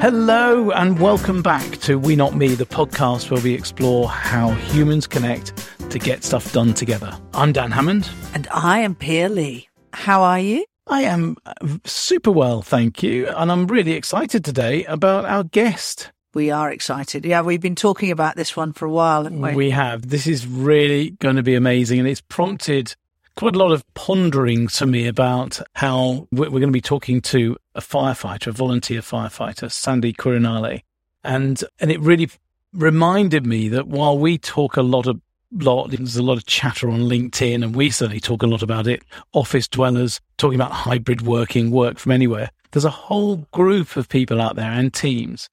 Hello, and welcome back to We Not Me, the podcast where we explore how humans connect to get stuff done together. I'm Dan Hammond. And I am Pia Lee. How are you? I am uh, super well, thank you. And I'm really excited today about our guest. We are excited. Yeah, we've been talking about this one for a while, haven't we? We have. This is really going to be amazing. And it's prompted quite a lot of pondering to me about how we're going to be talking to a firefighter, a volunteer firefighter, Sandy Quirinale. And, and it really reminded me that while we talk a lot of lot, there's a lot of chatter on LinkedIn and we certainly talk a lot about it. Office dwellers talking about hybrid working, work from anywhere. There's a whole group of people out there and teams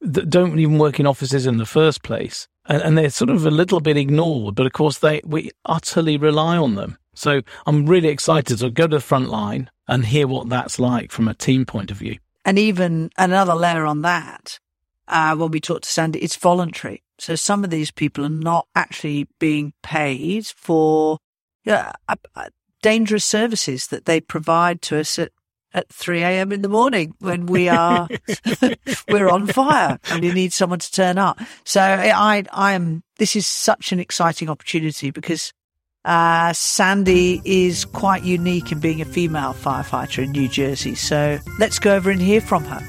that don't even work in offices in the first place and, and they're sort of a little bit ignored. But of course, they we utterly rely on them. So I'm really excited to go to the front line and hear what that's like from a team point of view. And even another layer on that, uh, when we talk to Sandy, it's voluntary. So some of these people are not actually being paid for uh, uh, dangerous services that they provide to us at at 3 a.m. in the morning when we are, we're on fire and you need someone to turn up. So I, I am, this is such an exciting opportunity because, uh, Sandy is quite unique in being a female firefighter in New Jersey. So let's go over and hear from her.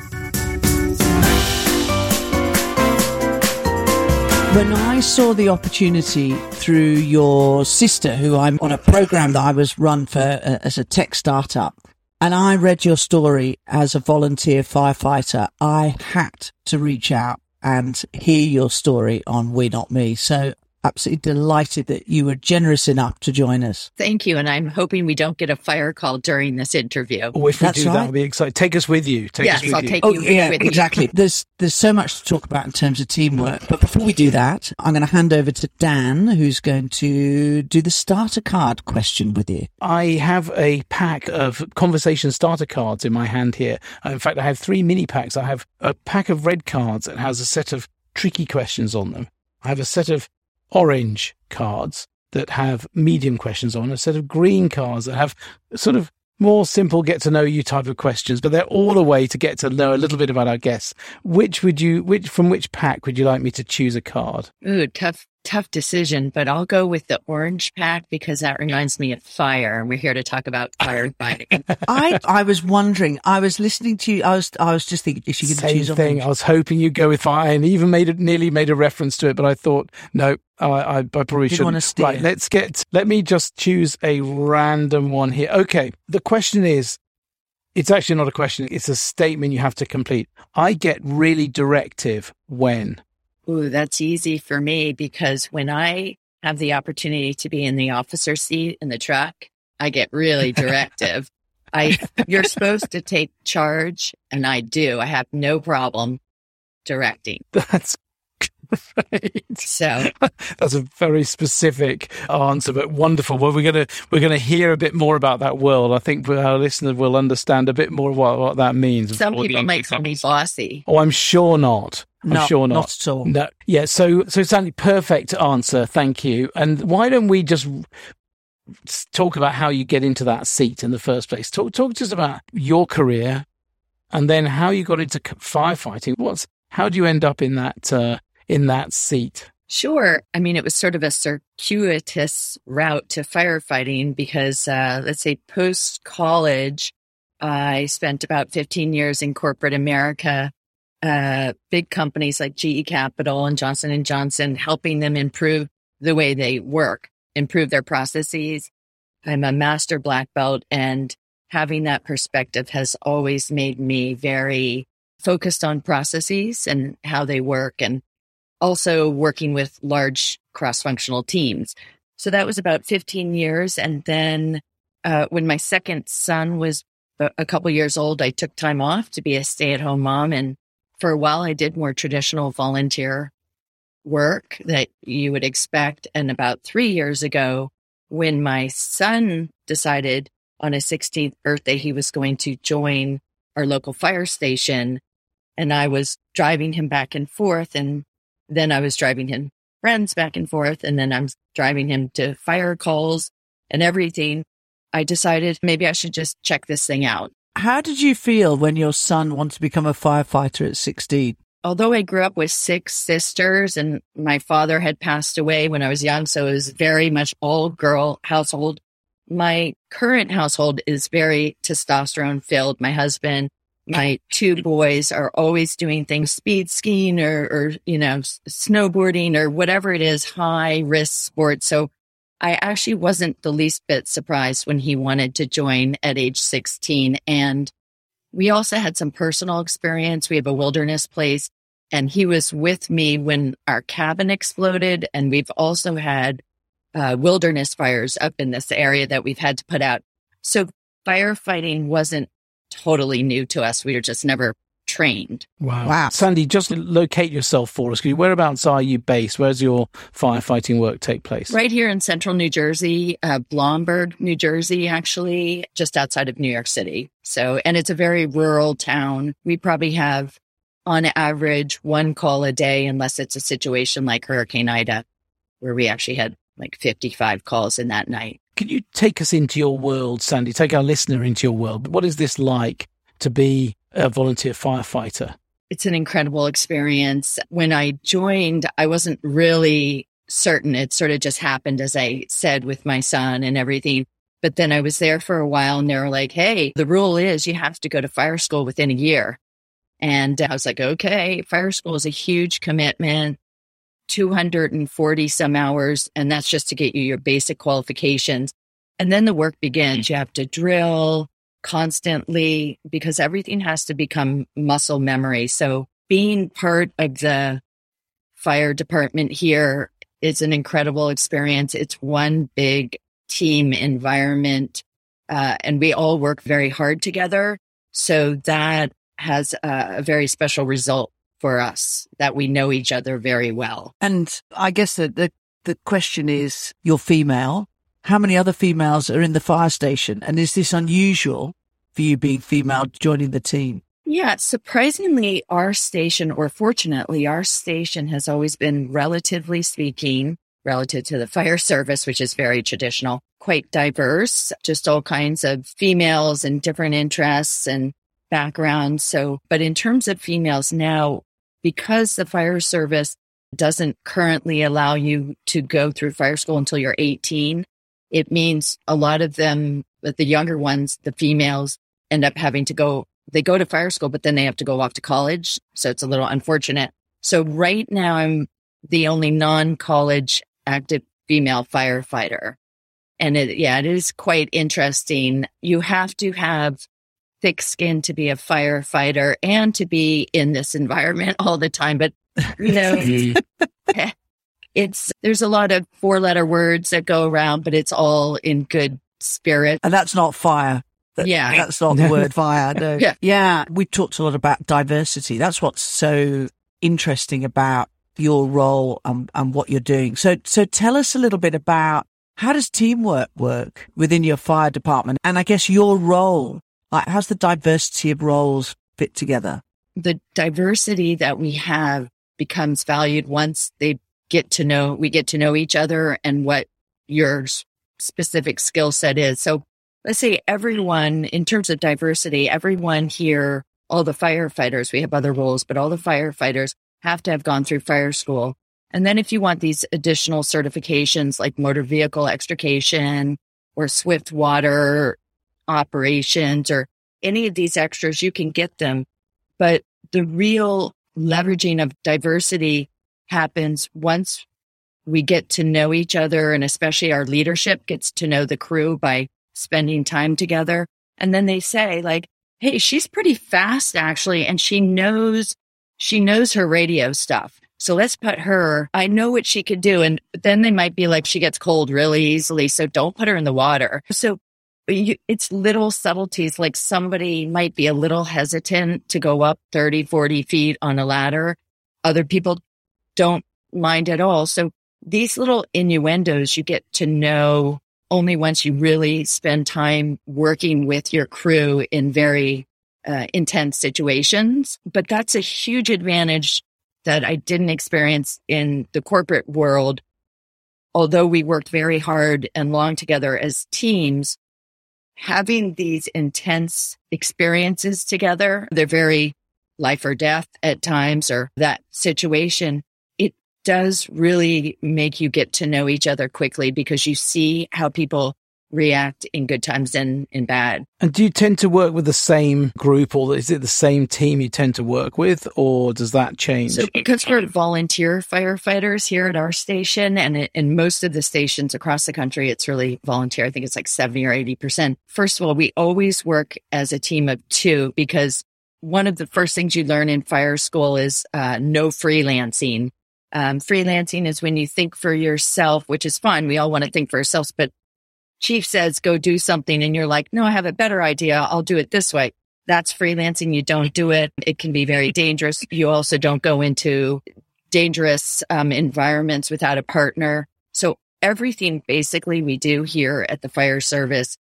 When I saw the opportunity through your sister, who I'm on a program that I was run for uh, as a tech startup, and I read your story as a volunteer firefighter, I had to reach out and hear your story on We Not Me. So absolutely delighted that you were generous enough to join us. Thank you. And I'm hoping we don't get a fire call during this interview. Oh, if we That's do, right. that would be exciting. Take us with you. Take yes, us with I'll you. take oh, you yeah, with exactly. there's, there's so much to talk about in terms of teamwork. But before we do that, I'm going to hand over to Dan, who's going to do the starter card question with you. I have a pack of conversation starter cards in my hand here. Uh, in fact, I have three mini packs. I have a pack of red cards that has a set of tricky questions on them. I have a set of orange cards that have medium questions on, a set of green cards that have sort of more simple get to know you type of questions, but they're all a way to get to know a little bit about our guests. Which would you, which, from which pack would you like me to choose a card? Ooh, tough, tough decision, but I'll go with the orange pack because that reminds me of fire. And we're here to talk about firefighting. I, I was wondering, I was listening to you. I was, I was just thinking, is she going to choose thing. orange? I was hoping you'd go with fire and even made it, nearly made a reference to it, but I thought, no, I, I, I probably should. Right, let's get, let me just choose a random one here. Okay. The question is, it's actually not a question. It's a statement you have to complete. I get really directive when Ooh, that's easy for me because when I have the opportunity to be in the officer seat in the truck, I get really directive. I, you're supposed to take charge and I do. I have no problem directing. That's Right. So that's a very specific answer, but wonderful. Well, we're gonna we're gonna hear a bit more about that world. I think our listeners will understand a bit more what what that means. Some people might call me bossy. Oh, I'm sure not. I'm no, sure not. Not at all. No. Yeah. So so Sandy, perfect answer. Thank you. And why don't we just talk about how you get into that seat in the first place? Talk talk to us about your career, and then how you got into firefighting. What's how do you end up in that? Uh, in that seat? Sure. I mean, it was sort of a circuitous route to firefighting because, uh, let's say post college, I spent about 15 years in corporate America, uh, big companies like GE Capital and Johnson and Johnson, helping them improve the way they work, improve their processes. I'm a master black belt and having that perspective has always made me very focused on processes and how they work and also working with large cross functional teams. So that was about 15 years. And then uh, when my second son was a couple years old, I took time off to be a stay at home mom. And for a while, I did more traditional volunteer work that you would expect. And about three years ago, when my son decided on his 16th birthday, he was going to join our local fire station. And I was driving him back and forth. And then I was driving him friends back and forth. And then I'm driving him to fire calls and everything. I decided maybe I should just check this thing out. how did you feel when your son wanted to become a firefighter at 16? Although I grew up with six sisters and my father had passed away when I was young, so it was very much all girl household. My current household is very testosterone filled. My husband, my two boys are always doing things, speed skiing or, or, you know, snowboarding or whatever it is, high risk sports. So I actually wasn't the least bit surprised when he wanted to join at age 16. And we also had some personal experience. We have a wilderness place and he was with me when our cabin exploded. And we've also had uh, wilderness fires up in this area that we've had to put out. So firefighting wasn't totally new to us. We were just never trained. Wow. Wow. Sandy, just locate yourself for us. Whereabouts are you based? Where's your firefighting work take place? Right here in central New Jersey, uh, Blomberg, New Jersey, actually, just outside of New York City. So, and it's a very rural town. We probably have on average one call a day, unless it's a situation like Hurricane Ida, where we actually had like 55 calls in that night. Can you take us into your world, Sandy? Take our listener into your world. What is this like to be a volunteer firefighter? It's an incredible experience. When I joined, I wasn't really certain. It sort of just happened, as I said, with my son and everything. But then I was there for a while and they were like, Hey, the rule is you have to go to fire school within a year. And I was like, okay, fire school is a huge commitment, 240 some hours. And that's just to get you your basic qualifications. And then the work begins. You have to drill, constantly because everything has to become muscle memory. So being part of the fire department here is an incredible experience. It's one big team environment. Uh, and we all work very hard together. So that has a, a very special result for us that we know each other very well. And I guess the, the, the question is, you're female. How many other females are in the fire station? And is this unusual for you being female joining the team? Yeah, surprisingly, our station, or fortunately, our station has always been relatively speaking, relative to the fire service, which is very traditional, quite diverse, just all kinds of females and different interests and backgrounds. So, but in terms of females now, because the fire service doesn't currently allow you to go through fire school until you're 18, it means a lot of them, the younger ones, the females end up having to go, they go to fire school, but then they have to go off to college. So it's a little unfortunate. So right now I'm the only non-college active female firefighter. And it, yeah, it is quite interesting. You have to have thick skin to be a firefighter and to be in this environment all the time. But, you know, it's, there's a lot of four letter words that go around, but it's all in good spirit. And that's not fire. That, yeah. That's not the word fire. No. Yeah. Yeah. We talked a lot about diversity. That's what's so interesting about your role and, and what you're doing. So, so tell us a little bit about how does teamwork work within your fire department? And I guess your role, like how's the diversity of roles fit together? The diversity that we have becomes valued once they get to know, we get to know each other and what your specific skill set is. So let's say everyone, in terms of diversity, everyone here, all the firefighters, we have other roles, but all the firefighters have to have gone through fire school. And then if you want these additional certifications like motor vehicle extrication or swift water operations or any of these extras, you can get them. But the real leveraging of diversity happens once we get to know each other and especially our leadership gets to know the crew by spending time together. And then they say like, Hey, she's pretty fast actually. And she knows, she knows her radio stuff. So let's put her, I know what she could do. And then they might be like, she gets cold really easily. So don't put her in the water. So you, it's little subtleties like somebody might be a little hesitant to go up 30, 40 feet on a ladder. Other people don't mind at all. So these little innuendos you get to know only once you really spend time working with your crew in very uh, intense situations. But that's a huge advantage that I didn't experience in the corporate world. Although we worked very hard and long together as teams, having these intense experiences together, they're very life or death at times or that situation. It does really make you get to know each other quickly because you see how people react in good times and in bad. And do you tend to work with the same group or is it the same team you tend to work with or does that change? So because we're volunteer firefighters here at our station and in most of the stations across the country, it's really volunteer. I think it's like 70 or 80%. First of all, we always work as a team of two because one of the first things you learn in fire school is uh, no freelancing. Um, freelancing is when you think for yourself, which is fun. We all want to think for ourselves, but chief says go do something and you're like, no, I have a better idea. I'll do it this way. That's freelancing. You don't do it. It can be very dangerous. You also don't go into dangerous um, environments without a partner. So everything basically we do here at the fire service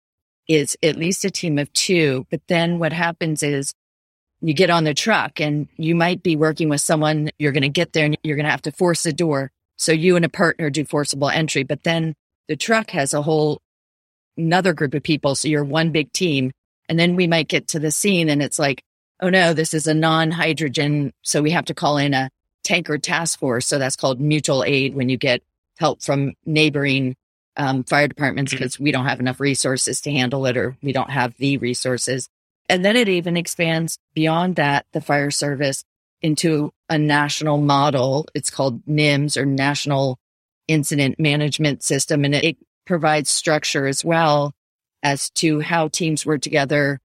is at least a team of two. But then what happens is you get on the truck and you might be working with someone. You're going to get there and you're going to have to force the door. So you and a partner do forcible entry, but then the truck has a whole another group of people. So you're one big team. And then we might get to the scene and it's like, oh no, this is a non hydrant. So we have to call in a tanker task force. So that's called mutual aid when you get help from neighboring um, fire departments because mm-hmm. we don't have enough resources to handle it or we don't have the resources. And then it even expands beyond that, the fire service into a national model. It's called NIMS or National Incident Management System. And it provides structure as well as to how teams work together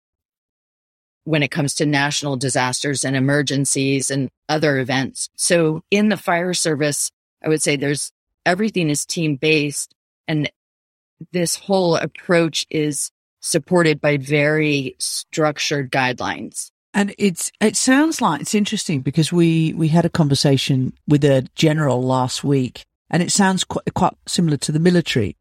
when it comes to national disasters and emergencies and other events. So in the fire service, I would say there's everything is team based and this whole approach is supported by very structured guidelines. And it's it sounds like it's interesting because we we had a conversation with a general last week and it sounds quite quite similar to the military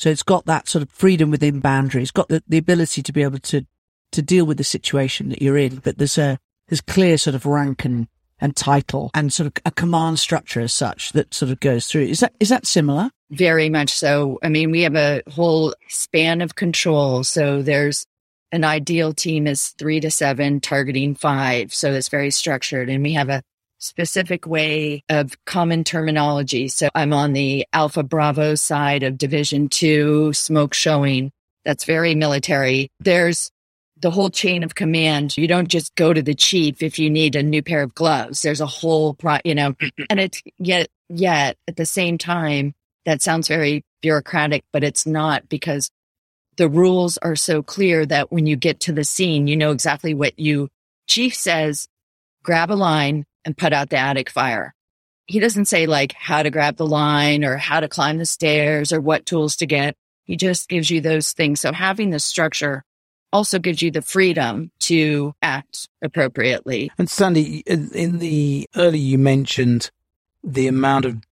so it's got that sort of freedom within boundaries, got the, the ability to be able to, to deal with the situation that you're in. But there's a, there's clear sort of rank and, and title and sort of a command structure as such that sort of goes through. Is that, is that similar? Very much so. I mean, we have a whole span of control. So there's an ideal team is three to seven targeting five. So it's very structured and we have a specific way of common terminology. So I'm on the Alpha Bravo side of Division Two smoke showing. That's very military. There's the whole chain of command. You don't just go to the chief if you need a new pair of gloves. There's a whole, pro- you know, and it's yet, yet at the same time, that sounds very bureaucratic, but it's not because the rules are so clear that when you get to the scene, you know exactly what you, chief says, grab a line, and put out the attic fire. He doesn't say like how to grab the line or how to climb the stairs or what tools to get. He just gives you those things. So having the structure also gives you the freedom to act appropriately. And Sandy, in the early you mentioned the amount of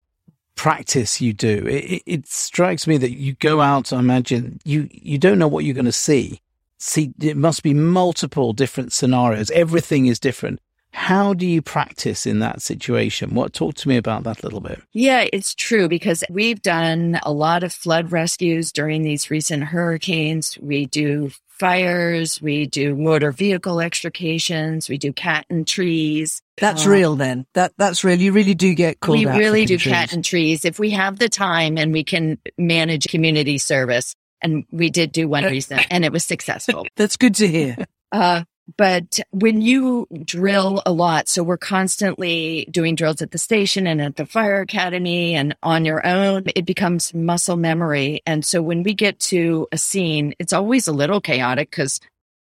practice you do. It, it, strikes me that you go out. I imagine you you don't know what you're going to see. See, it must be multiple different scenarios. Everything is different. How do you practice in that situation? What talk to me about that a little bit? Yeah, it's true because we've done a lot of flood rescues during these recent hurricanes. We do fires, we do motor vehicle extrications, we do cat and trees. That's uh, real then. That that's real. You really do get called We really do trees. cat and trees if we have the time and we can manage community service. And we did do one recent and it was successful. that's good to hear. Uh, but when you drill a lot, so we're constantly doing drills at the station and at the fire academy and on your own, it becomes muscle memory. And so when we get to a scene, it's always a little chaotic because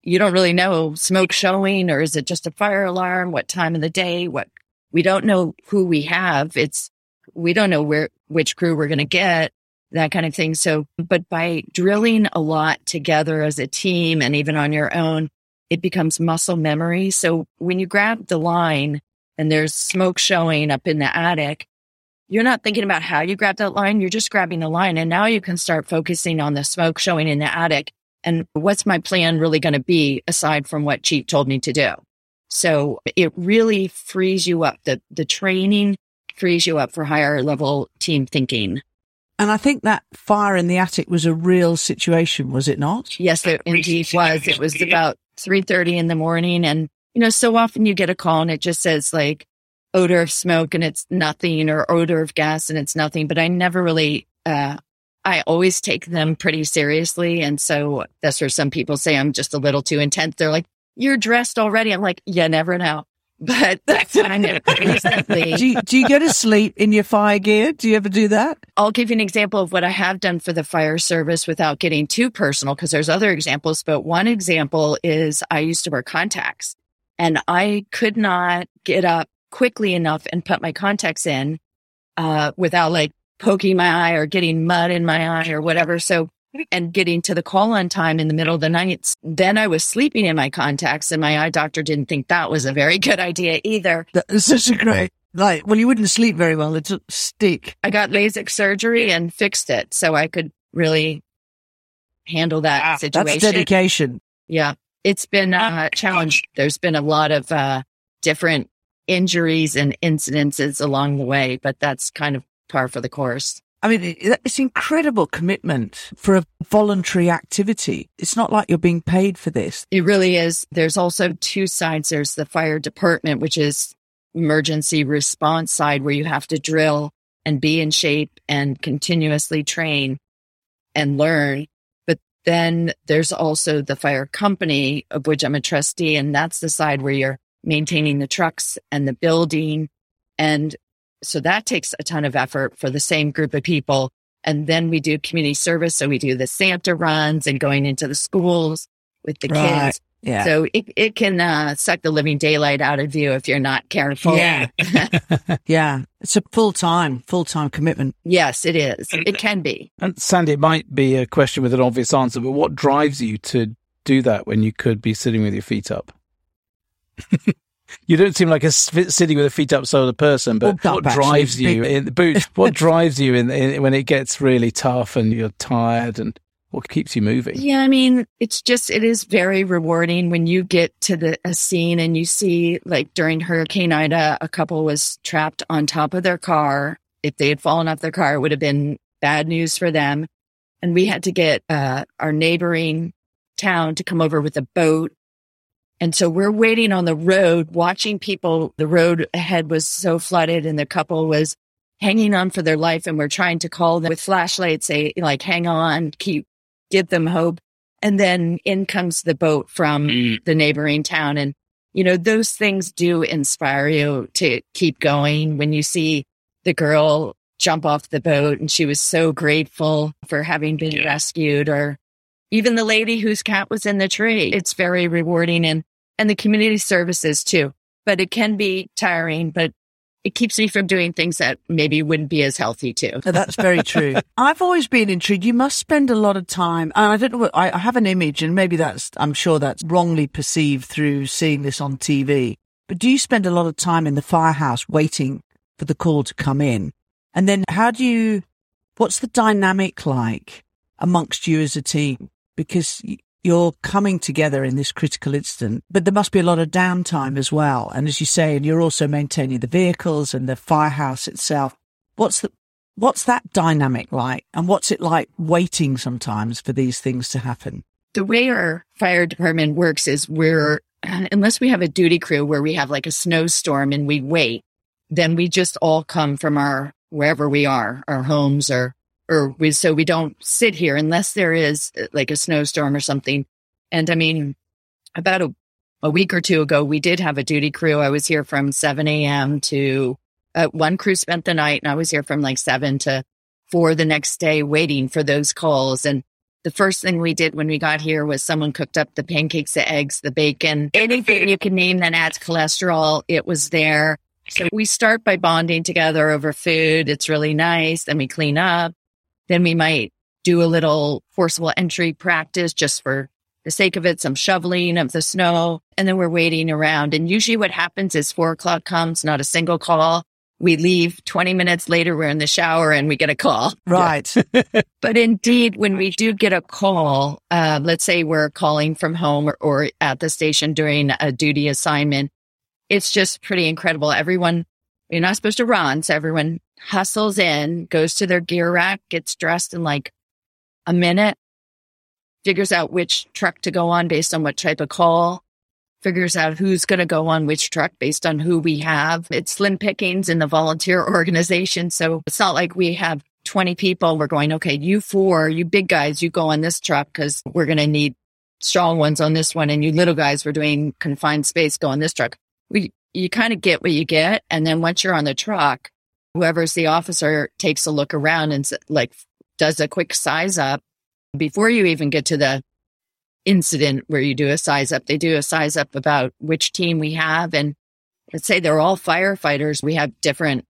you don't really know smoke showing or is it just a fire alarm? What time of the day? What we don't know who we have. It's, we don't know where, which crew we're going to get that kind of thing. So, but by drilling a lot together as a team and even on your own, it becomes muscle memory. So when you grab the line and there's smoke showing up in the attic, you're not thinking about how you grab that line. You're just grabbing the line. And now you can start focusing on the smoke showing in the attic. And what's my plan really going to be aside from what chief told me to do? So it really frees you up. The, the training frees you up for higher level team thinking. And I think that fire in the attic was a real situation, was it not? Yes, it indeed was. It was about 3.30 in the morning. And, you know, so often you get a call and it just says like odor of smoke and it's nothing or odor of gas and it's nothing. But I never really, uh, I always take them pretty seriously. And so that's where some people say I'm just a little too intense. They're like, you're dressed already. I'm like, you never know. But that's kind of basically. do, you, do you go to sleep in your fire gear? Do you ever do that? I'll give you an example of what I have done for the fire service without getting too personal because there's other examples. But one example is I used to wear contacts and I could not get up quickly enough and put my contacts in uh, without like poking my eye or getting mud in my eye or whatever. So and getting to the call on time in the middle of the night. Then I was sleeping in my contacts and my eye doctor didn't think that was a very good idea either. That's such a great, like, well, you wouldn't sleep very well. It's a stick. I got LASIK surgery and fixed it so I could really handle that ah, wow, situation. That's dedication. Yeah. It's been uh, ah, a challenge. There's been a lot of, uh, different injuries and incidences along the way, but that's kind of par for the course. I mean, it's incredible commitment for a voluntary activity. It's not like you're being paid for this. It really is. There's also two sides. There's the fire department, which is emergency response side where you have to drill and be in shape and continuously train and learn. But then there's also the fire company of which I'm a trustee. And that's the side where you're maintaining the trucks and the building and so that takes a ton of effort for the same group of people. And then we do community service. So we do the Santa runs and going into the schools with the right. kids. Yeah. So it, it can uh, suck the living daylight out of you if you're not careful. Yeah. yeah. It's a full time, full time commitment. Yes, it is. It can be. And Sandy, it might be a question with an obvious answer, but what drives you to do that when you could be sitting with your feet up? you don't seem like a sitting with a feet up sort of person, but what drives you in the boot? What drives you in, in, when it gets really tough and you're tired and what keeps you moving? Yeah, I mean, it's just it is very rewarding when you get to the a scene and you see like during Hurricane Ida, a couple was trapped on top of their car. If they had fallen off their car, it would have been bad news for them. And we had to get uh, our neighboring town to come over with a boat and so we're waiting on the road, watching people. The road ahead was so flooded and the couple was hanging on for their life. And we're trying to call them with flashlights, say like, hang on, keep, give them hope. And then in comes the boat from mm. the neighboring town. And, you know, those things do inspire you to keep going when you see the girl jump off the boat and she was so grateful for having been yeah. rescued or even the lady whose cat was in the tree. It's very rewarding. And and the community services too. But it can be tiring, but it keeps me from doing things that maybe wouldn't be as healthy too. That's very true. I've always been intrigued. You must spend a lot of time, and I don't know. What, I, I have an image, and maybe that's. I'm sure that's wrongly perceived through seeing this on TV. But do you spend a lot of time in the firehouse waiting for the call to come in? And then how do you? What's the dynamic like amongst you as a team? Because you're coming together in this critical instant, but there must be a lot of downtime as well. And as you say, and you're also maintaining the vehicles and the firehouse itself. What's the, what's that dynamic like? And what's it like waiting sometimes for these things to happen? The way our fire department works is we're, unless we have a duty crew where we have like a snowstorm and we wait, then we just all come from our, wherever we are, our homes or or we, so we don't sit here unless there is uh, like a snowstorm or something. And I mean, about a, a week or two ago, we did have a duty crew. I was here from 7 a.m. to uh, one crew spent the night and I was here from like seven to four the next day waiting for those calls. And the first thing we did when we got here was someone cooked up the pancakes, the eggs, the bacon, anything you can name that adds cholesterol. It was there. So we start by bonding together over food. It's really nice. Then we clean up. Then we might do a little forcible entry practice just for the sake of it, some shoveling of the snow. And then we're waiting around. And usually what happens is four o'clock comes, not a single call. We leave 20 minutes later, we're in the shower and we get a call. Right. but indeed, when we do get a call, uh, let's say we're calling from home or, or at the station during a duty assignment, it's just pretty incredible. Everyone, you're not supposed to run. So everyone hustles in, goes to their gear rack, gets dressed in like a minute, figures out which truck to go on based on what type of call, figures out who's going to go on which truck based on who we have. It's slim pickings in the volunteer organization. So it's not like we have 20 people. We're going, okay, you four, you big guys, you go on this truck because we're going to need strong ones on this one. And you little guys, we're doing confined space, go on this truck. We, you kind of get what you get. And then once you're on the truck, whoever's the officer takes a look around and like does a quick size up before you even get to the incident where you do a size up. They do a size up about which team we have. And let's say they're all firefighters. We have different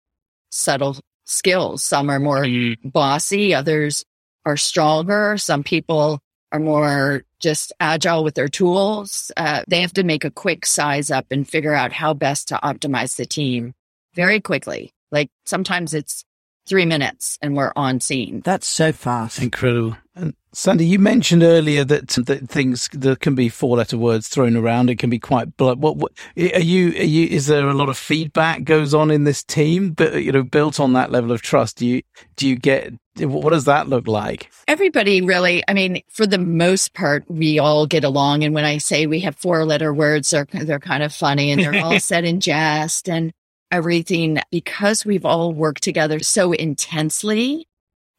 subtle skills. Some are more mm-hmm. bossy. Others are stronger. Some people are more just agile with their tools. Uh, they have to make a quick size up and figure out how best to optimize the team very quickly. Like sometimes it's three minutes and we're on scene. That's so fast. Incredible. And Sandy, you mentioned earlier that, that things there can be four letter words thrown around. It can be quite blunt. What, what are you? Are you? Is there a lot of feedback goes on in this team? But you know, built on that level of trust. Do you do you get? What does that look like? Everybody really. I mean, for the most part, we all get along. And when I say we have four letter words, they're they're kind of funny and they're all said in jest and everything because we've all worked together so intensely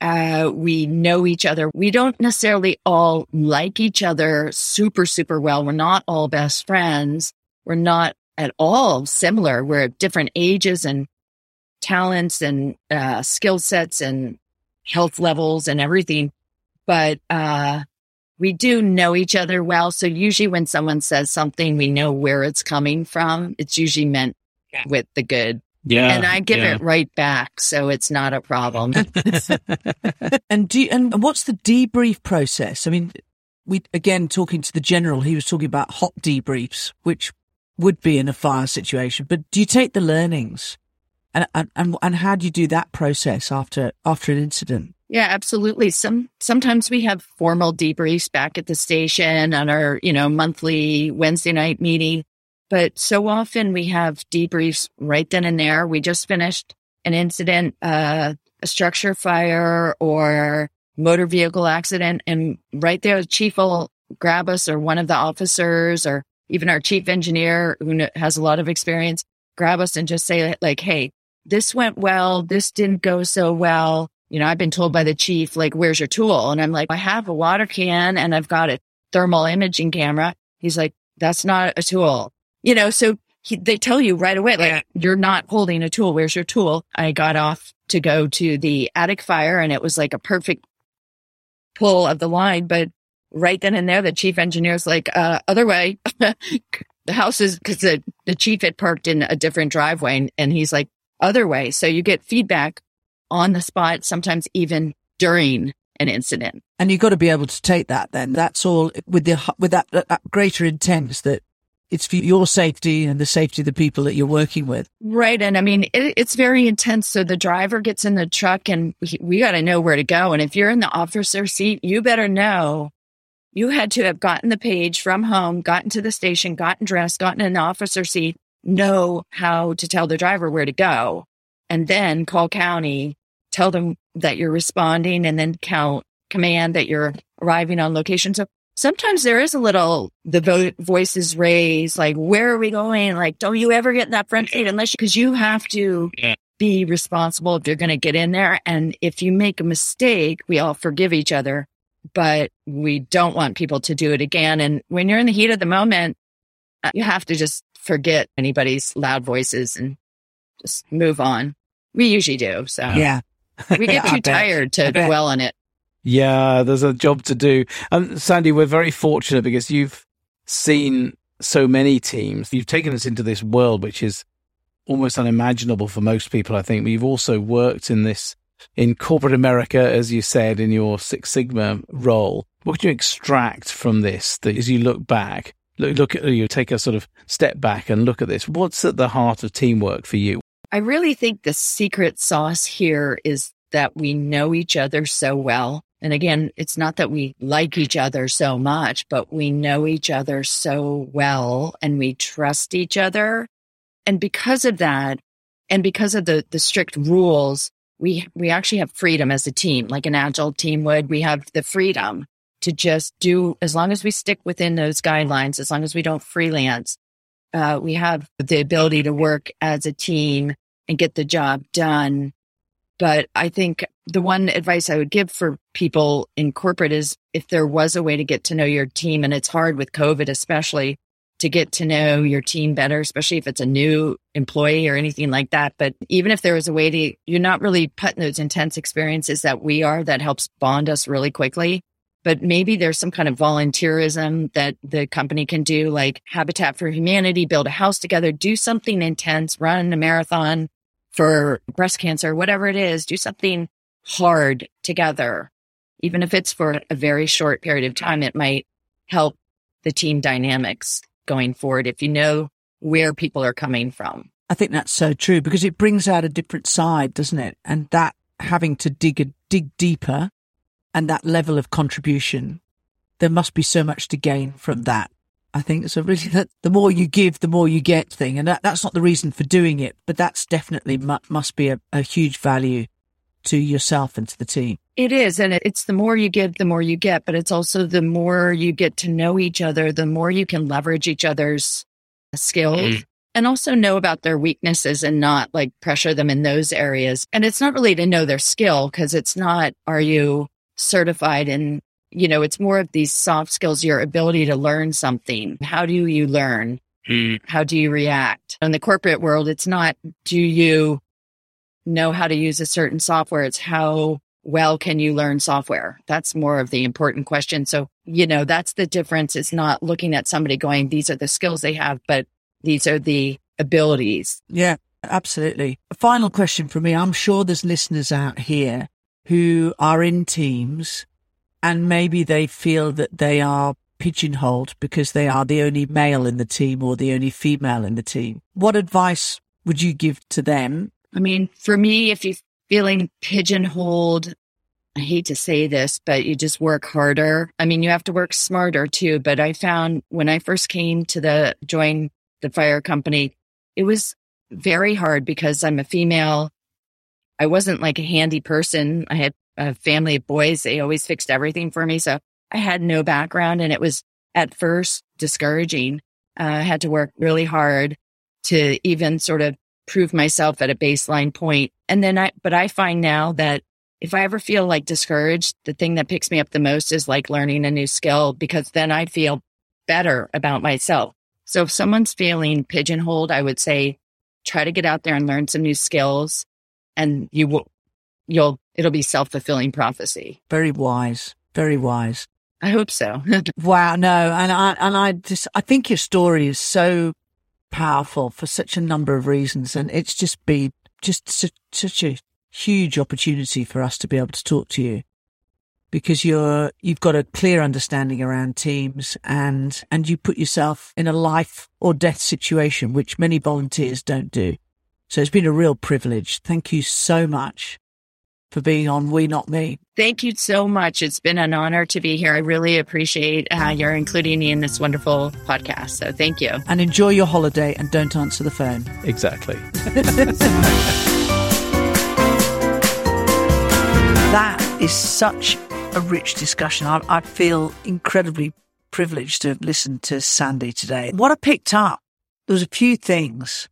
uh, we know each other. We don't necessarily all like each other super, super well. We're not all best friends. We're not at all similar. We're at different ages and talents and uh, skill sets and health levels and everything. But uh, we do know each other well. So usually when someone says something, we know where it's coming from. It's usually meant. With the good yeah. And I give yeah. it right back. So it's not a problem. and do you, and what's the debrief process? I mean, we, again, talking to the general, he was talking about hot debriefs, which would be in a fire situation, but do you take the learnings and, and, and, and how do you do that process after, after an incident? Yeah, absolutely. Some sometimes we have formal debriefs back at the station on our, you know, monthly Wednesday night meeting. But so often we have debriefs right then and there. We just finished an incident, uh, a structure fire or motor vehicle accident. And right there, the chief will grab us or one of the officers or even our chief engineer who has a lot of experience, grab us and just say like, Hey, this went well. This didn't go so well. You know, I've been told by the chief, like, where's your tool? And I'm like, I have a water can and I've got a thermal imaging camera. He's like, that's not a tool you know, so he, they tell you right away, like, you're not holding a tool. Where's your tool? I got off to go to the attic fire and it was like a perfect pull of the line. But right then and there, the chief engineer's like, uh, other way. the house is because the, the chief had parked in a different driveway and, and he's like, other way. So you get feedback on the spot, sometimes even during an incident. And you've got to be able to take that then. That's all with the, with that, that greater intent that it's for your safety and the safety of the people that you're working with. Right. And I mean, it, it's very intense. So the driver gets in the truck and we, we got to know where to go. And if you're in the officer seat, you better know you had to have gotten the page from home, gotten to the station, gotten dressed, gotten in the officer seat, know how to tell the driver where to go, and then call county, tell them that you're responding, and then count command that you're arriving on location. So sometimes there is a little the vo- voices raised like where are we going? Like don't you ever get in that front seat unless because you, you, have to be responsible if you're going to get in there. And if you make a mistake we all forgive each other but we don't want people to do it again. And when you're in the heat of the moment uh, you have to just forget anybody's loud voices and just move on. We usually do so yeah. we get too tired to dwell on it yeah, there's a job to do. And Sandy, we're very fortunate because you've seen so many teams. You've taken us into this world, which is almost unimaginable for most people, I think. But you've also worked in this, in corporate America, as you said, in your Six Sigma role. What can you extract from this that as you look back, look, look at you, take a sort of step back and look at this? What's at the heart of teamwork for you? I really think the secret sauce here is that we know each other so well and again, it's not that we like each other so much, but we know each other so well and we trust each other. And because of that, and because of the, the strict rules, we we actually have freedom as a team, like an agile team would. We have the freedom to just do as long as we stick within those guidelines, as long as we don't freelance. Uh, we have the ability to work as a team and get the job done. But I think the one advice I would give for people in corporate is if there was a way to get to know your team, and it's hard with COVID, especially to get to know your team better, especially if it's a new employee or anything like that. But even if there was a way to, you're not really putting those intense experiences that we are that helps bond us really quickly. But maybe there's some kind of volunteerism that the company can do, like Habitat for Humanity, build a house together, do something intense, run a marathon for breast cancer, whatever it is, do something hard together. Even if it's for a very short period of time, it might help the team dynamics going forward if you know where people are coming from. I think that's so true because it brings out a different side, doesn't it? And that having to dig a, dig deeper and that level of contribution, there must be so much to gain from that. I think it's a really that the more you give, the more you get thing, and that, that's not the reason for doing it, but that's definitely mu- must be a, a huge value to yourself and to the team. It is. And it's the more you give, the more you get, but it's also the more you get to know each other, the more you can leverage each other's skills mm. and also know about their weaknesses and not like pressure them in those areas. And it's not really to know their skill because it's not, are you certified in, you know, it's more of these soft skills, your ability to learn something. How do you learn? Mm. How do you react? In the corporate world, it's not, do you know how to use a certain software? It's how well can you learn software? That's more of the important question. So, you know, that's the difference. It's not looking at somebody going, these are the skills they have, but these are the abilities. Yeah, absolutely. A final question for me. I'm sure there's listeners out here who are in teams and maybe they feel that they are pigeonholed because they are the only male in the team or the only female in the team. What advice would you give to them? I mean, for me, if you're feeling pigeonholed. I hate to say this, but you just work harder. I mean, you have to work smarter too. But I found when I first came to the join the fire company, it was very hard because I'm a female. I wasn't like a handy person. I had a family of boys. They always fixed everything for me. So I had no background and it was at first discouraging. Uh, I had to work really hard to even sort of prove myself at a baseline point. And then I, but I find now that if I ever feel like discouraged, the thing that picks me up the most is like learning a new skill because then I feel better about myself. So if someone's feeling pigeonholed, I would say try to get out there and learn some new skills and you will, you'll, it'll be self fulfilling prophecy. Very wise. Very wise. I hope so. wow. No. And I, and I just, I think your story is so powerful for such a number of reasons. And it's just been just such, such a huge opportunity for us to be able to talk to you because you're, you've got a clear understanding around teams and, and you put yourself in a life or death situation, which many volunteers don't do. So it's been a real privilege. Thank you so much for being on We Not Me. Thank you so much. It's been an honor to be here. I really appreciate uh, your including me in this wonderful podcast. So thank you. And enjoy your holiday and don't answer the phone. Exactly. that is such a rich discussion. I, I feel incredibly privileged to have listened to Sandy today. What I picked up, there was a few things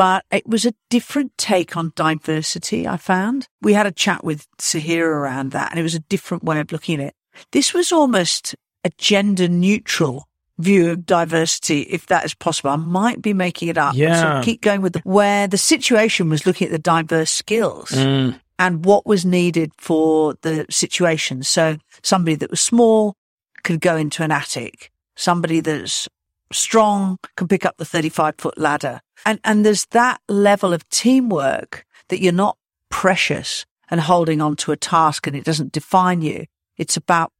but it was a different take on diversity, I found. We had a chat with Sahira around that and it was a different way of looking at it. This was almost a gender neutral view of diversity, if that is possible. I might be making it up. Yeah. So keep going with the, where the situation was looking at the diverse skills. Mm. And what was needed for the situation. So somebody that was small could go into an attic. Somebody that's strong can pick up the 35 foot ladder. And, and there's that level of teamwork that you're not precious and holding on to a task and it doesn't define you. It's about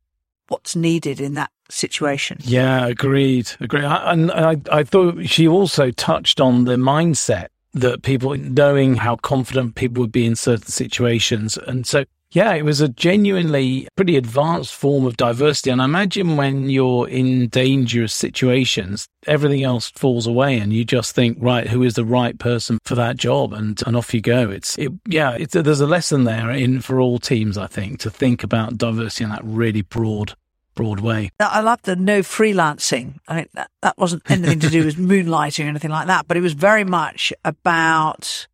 what's needed in that situation. Yeah, agreed. Agreed. And I, I thought she also touched on the mindset that people knowing how confident people would be in certain situations. And so Yeah, it was a genuinely pretty advanced form of diversity. And I imagine when you're in dangerous situations, everything else falls away and you just think, right, who is the right person for that job? And, and off you go. It's, it, yeah, it's, there's a lesson there in for all teams, I think, to think about diversity in that really broad broad way. I love the no freelancing. I mean, that, that wasn't anything to do with moonlighting or anything like that, but it was very much about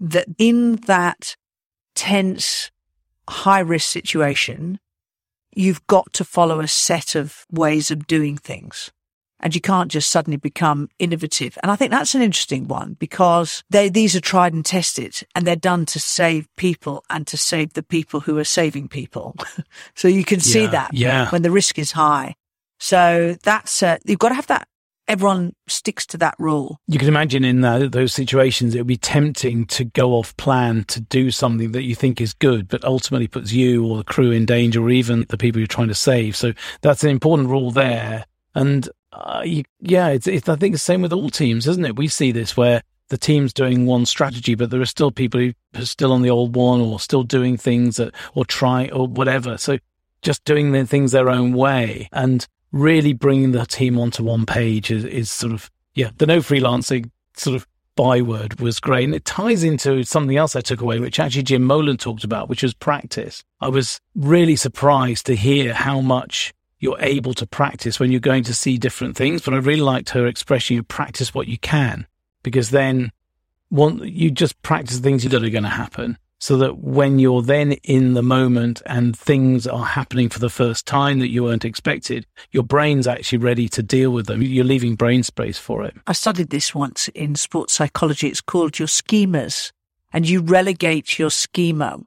that in that tense high risk situation, you've got to follow a set of ways of doing things. And you can't just suddenly become innovative. And I think that's an interesting one because they, these are tried and tested and they're done to save people and to save the people who are saving people. so you can see Yeah, that yeah. when the risk is high. So that's, uh, you've got to have that. Everyone sticks to that rule. You can imagine in tho- those situations, it would be tempting to go off plan to do something that you think is good, but ultimately puts you or the crew in danger or even the people you're trying to save. So that's an important rule there. And uh, you, yeah, it's, it's, I think the same with all teams, isn't it? We see this where the team's doing one strategy, but there are still people who are still on the old one or still doing things that, or try or whatever. So just doing the things their own way and really bringing the team onto one page is, is sort of, yeah, the no freelancing sort of byword was great. And it ties into something else I took away, which actually Jim Molan talked about, which was practice. I was really surprised to hear how much you're able to practice when you're going to see different things. But I really liked her expression, you practice what you can, because then one, you just practice things that are going to happen so that when you're then in the moment and things are happening for the first time that you weren't expected, your brain's actually ready to deal with them. You're leaving brain space for it. I studied this once in sports psychology. It's called your schemas and you relegate your schema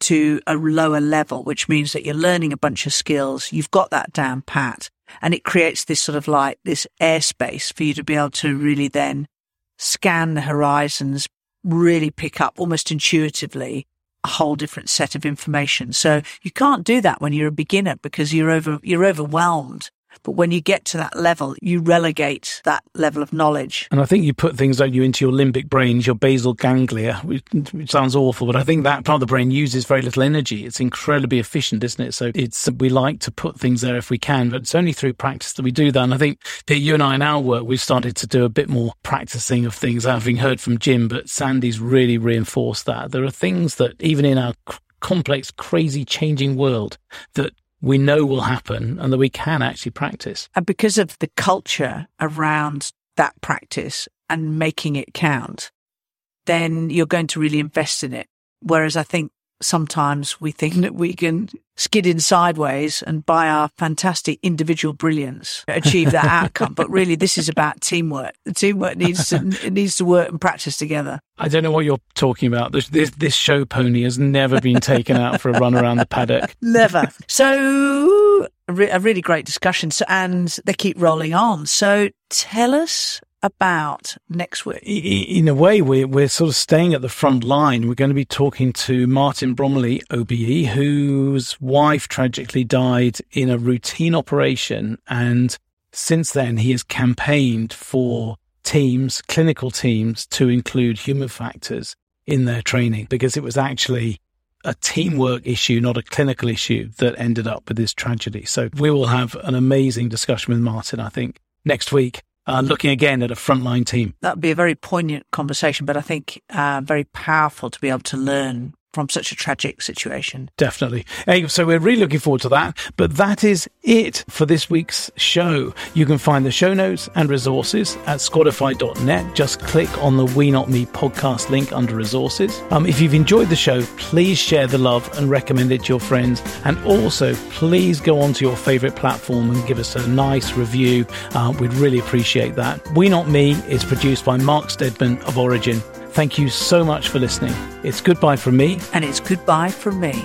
to a lower level, which means that you're learning a bunch of skills. You've got that down pat and it creates this sort of like this airspace for you to be able to really then scan the horizons, really pick up almost intuitively a whole different set of information. So you can't do that when you're a beginner because you're over, you're overwhelmed. But when you get to that level, you relegate that level of knowledge. And I think you put things like you into your limbic brains, your basal ganglia, which, which sounds awful, but I think that part of the brain uses very little energy. It's incredibly efficient, isn't it? So it's, we like to put things there if we can, but it's only through practice that we do that. And I think that you and I in our work, we've started to do a bit more practicing of things, having heard from Jim, but Sandy's really reinforced that. There are things that even in our complex, crazy, changing world that we know will happen and that we can actually practice. And because of the culture around that practice and making it count, then you're going to really invest in it. Whereas I think sometimes we think that we can skid in sideways and by our fantastic individual brilliance achieve that outcome. But really, this is about teamwork. The teamwork needs to, it needs to work and practice together. I don't know what you're talking about. This, this, this show pony has never been taken out for a run around the paddock. Never. So a, re- a really great discussion. So, and they keep rolling on. So tell us about next week. In a way, we're, we're sort of staying at the front line. We're going to be talking to Martin Bromiley, OBE, whose wife tragically died in a routine operation. And since then, he has campaigned for teams, clinical teams, to include human factors in their training because it was actually a teamwork issue, not a clinical issue that ended up with this tragedy. So we will have an amazing discussion with Martin, I think, next week, uh, looking again at a frontline team. That would be a very poignant conversation, but I think uh, very powerful to be able to learn from such a tragic situation. Definitely. Hey, so we're really looking forward to that. But that is it for this week's show. You can find the show notes and resources at squadify.net. Just click on the We Not Me podcast link under resources. Um, if you've enjoyed the show, please share the love and recommend it to your friends. And also, please go onto your favorite platform and give us a nice review. Uh, we'd really appreciate that. We Not Me is produced by Mark Stedman of Origin. Thank you so much for listening. It's goodbye from me. And it's goodbye from me.